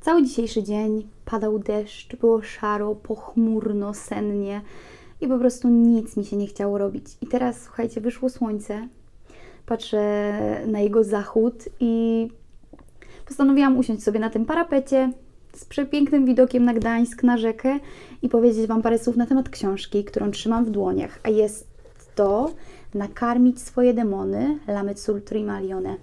Cały dzisiejszy dzień padał deszcz, było szaro, pochmurno, sennie i po prostu nic mi się nie chciało robić. I teraz, słuchajcie, wyszło słońce, patrzę na jego zachód i postanowiłam usiąść sobie na tym parapecie z przepięknym widokiem na Gdańsk, na rzekę i powiedzieć Wam parę słów na temat książki, którą trzymam w dłoniach, a jest to Nakarmić swoje demony, Lamet sul Trimalione.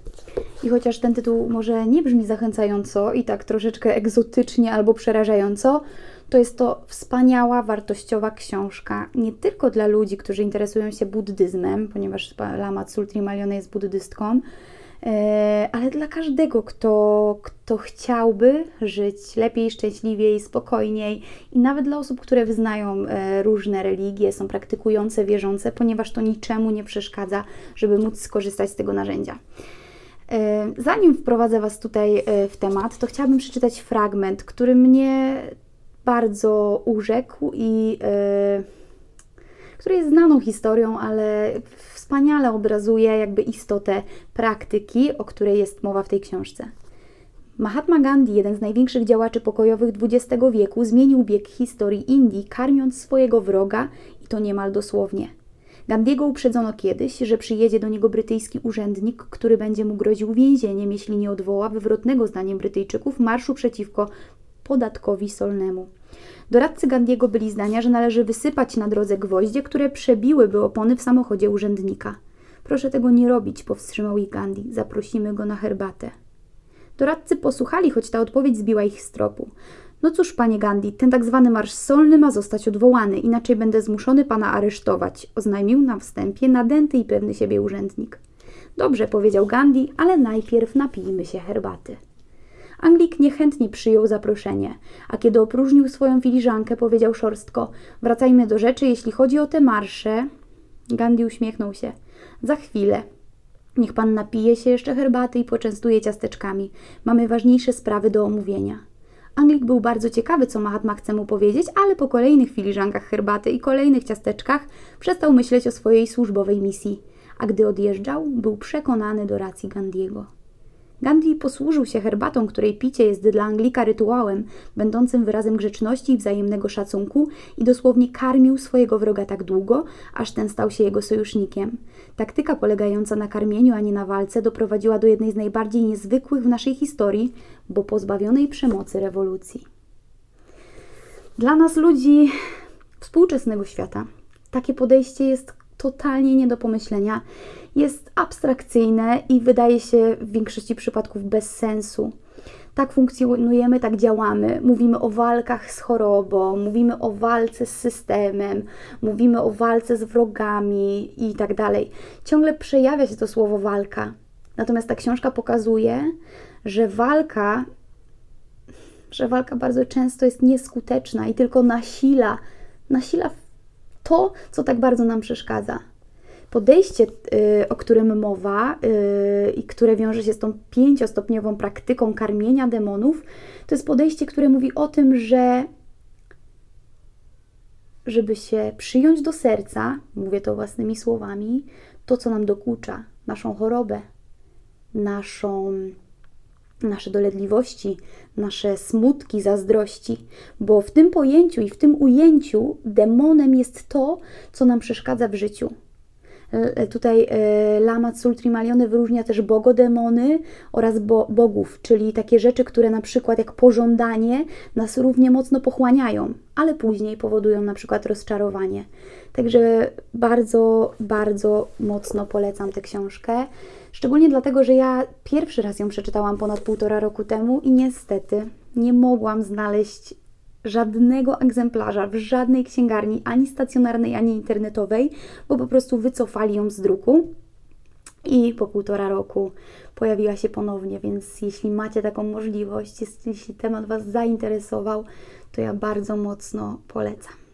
I chociaż ten tytuł może nie brzmi zachęcająco i tak troszeczkę egzotycznie albo przerażająco, to jest to wspaniała, wartościowa książka nie tylko dla ludzi, którzy interesują się buddyzmem, ponieważ Lama Sultri Malione jest buddystką, ale dla każdego, kto, kto chciałby żyć lepiej, szczęśliwiej, spokojniej i nawet dla osób, które wyznają e, różne religie, są praktykujące, wierzące, ponieważ to niczemu nie przeszkadza, żeby móc skorzystać z tego narzędzia. E, zanim wprowadzę Was tutaj w temat, to chciałabym przeczytać fragment, który mnie bardzo urzekł i yy, który jest znaną historią, ale wspaniale obrazuje jakby istotę praktyki, o której jest mowa w tej książce. Mahatma Gandhi, jeden z największych działaczy pokojowych XX wieku, zmienił bieg historii Indii, karmiąc swojego wroga i to niemal dosłownie. Gandiego uprzedzono kiedyś, że przyjedzie do niego brytyjski urzędnik, który będzie mu groził więzieniem, jeśli nie odwoła wywrotnego zdaniem Brytyjczyków marszu przeciwko podatkowi solnemu. Doradcy Gandiego byli zdania, że należy wysypać na drodze gwoździe, które przebiłyby opony w samochodzie urzędnika. Proszę tego nie robić, powstrzymał ich Gandhi. Zaprosimy go na herbatę. Doradcy posłuchali, choć ta odpowiedź zbiła ich z tropu. No cóż, panie Gandhi, ten tak zwany marsz solny ma zostać odwołany, inaczej będę zmuszony pana aresztować, oznajmił na wstępie nadęty i pewny siebie urzędnik. Dobrze, powiedział Gandhi, ale najpierw napijmy się herbaty. Anglik niechętnie przyjął zaproszenie, a kiedy opróżnił swoją filiżankę, powiedział szorstko: Wracajmy do rzeczy, jeśli chodzi o te marsze. Gandhi uśmiechnął się. Za chwilę. Niech pan napije się jeszcze herbaty i poczęstuje ciasteczkami. Mamy ważniejsze sprawy do omówienia. Anglik był bardzo ciekawy, co Mahatma chce mu powiedzieć, ale po kolejnych filiżankach herbaty i kolejnych ciasteczkach przestał myśleć o swojej służbowej misji. A gdy odjeżdżał, był przekonany do racji Gandiego. Gandhi posłużył się herbatą, której picie jest dla Anglika rytuałem, będącym wyrazem grzeczności i wzajemnego szacunku i dosłownie karmił swojego wroga tak długo, aż ten stał się jego sojusznikiem. Taktyka polegająca na karmieniu, a nie na walce doprowadziła do jednej z najbardziej niezwykłych w naszej historii, bo pozbawionej przemocy rewolucji. Dla nas ludzi współczesnego świata takie podejście jest totalnie nie do pomyślenia. Jest abstrakcyjne i wydaje się w większości przypadków bez sensu. Tak funkcjonujemy, tak działamy. Mówimy o walkach z chorobą, mówimy o walce z systemem, mówimy o walce z wrogami i tak dalej. Ciągle przejawia się to słowo walka. Natomiast ta książka pokazuje, że walka, że walka bardzo często jest nieskuteczna i tylko nasila, nasila to, co tak bardzo nam przeszkadza. Podejście, y, o którym mowa y, i które wiąże się z tą pięciostopniową praktyką karmienia demonów, to jest podejście, które mówi o tym, że żeby się przyjąć do serca, mówię to własnymi słowami, to, co nam dokucza, naszą chorobę, naszą nasze dolegliwości, nasze smutki, zazdrości, bo w tym pojęciu i w tym ujęciu demonem jest to, co nam przeszkadza w życiu. E, tutaj e, Lama Sultrimalione wyróżnia też bogodemony oraz bo bogów, czyli takie rzeczy, które na przykład jak pożądanie nas równie mocno pochłaniają, ale później powodują na przykład rozczarowanie. Także bardzo, bardzo mocno polecam tę książkę. Szczególnie dlatego, że ja pierwszy raz ją przeczytałam ponad półtora roku temu i niestety nie mogłam znaleźć żadnego egzemplarza w żadnej księgarni, ani stacjonarnej, ani internetowej, bo po prostu wycofali ją z druku. I po półtora roku pojawiła się ponownie, więc jeśli macie taką możliwość, jeśli temat Was zainteresował, to ja bardzo mocno polecam.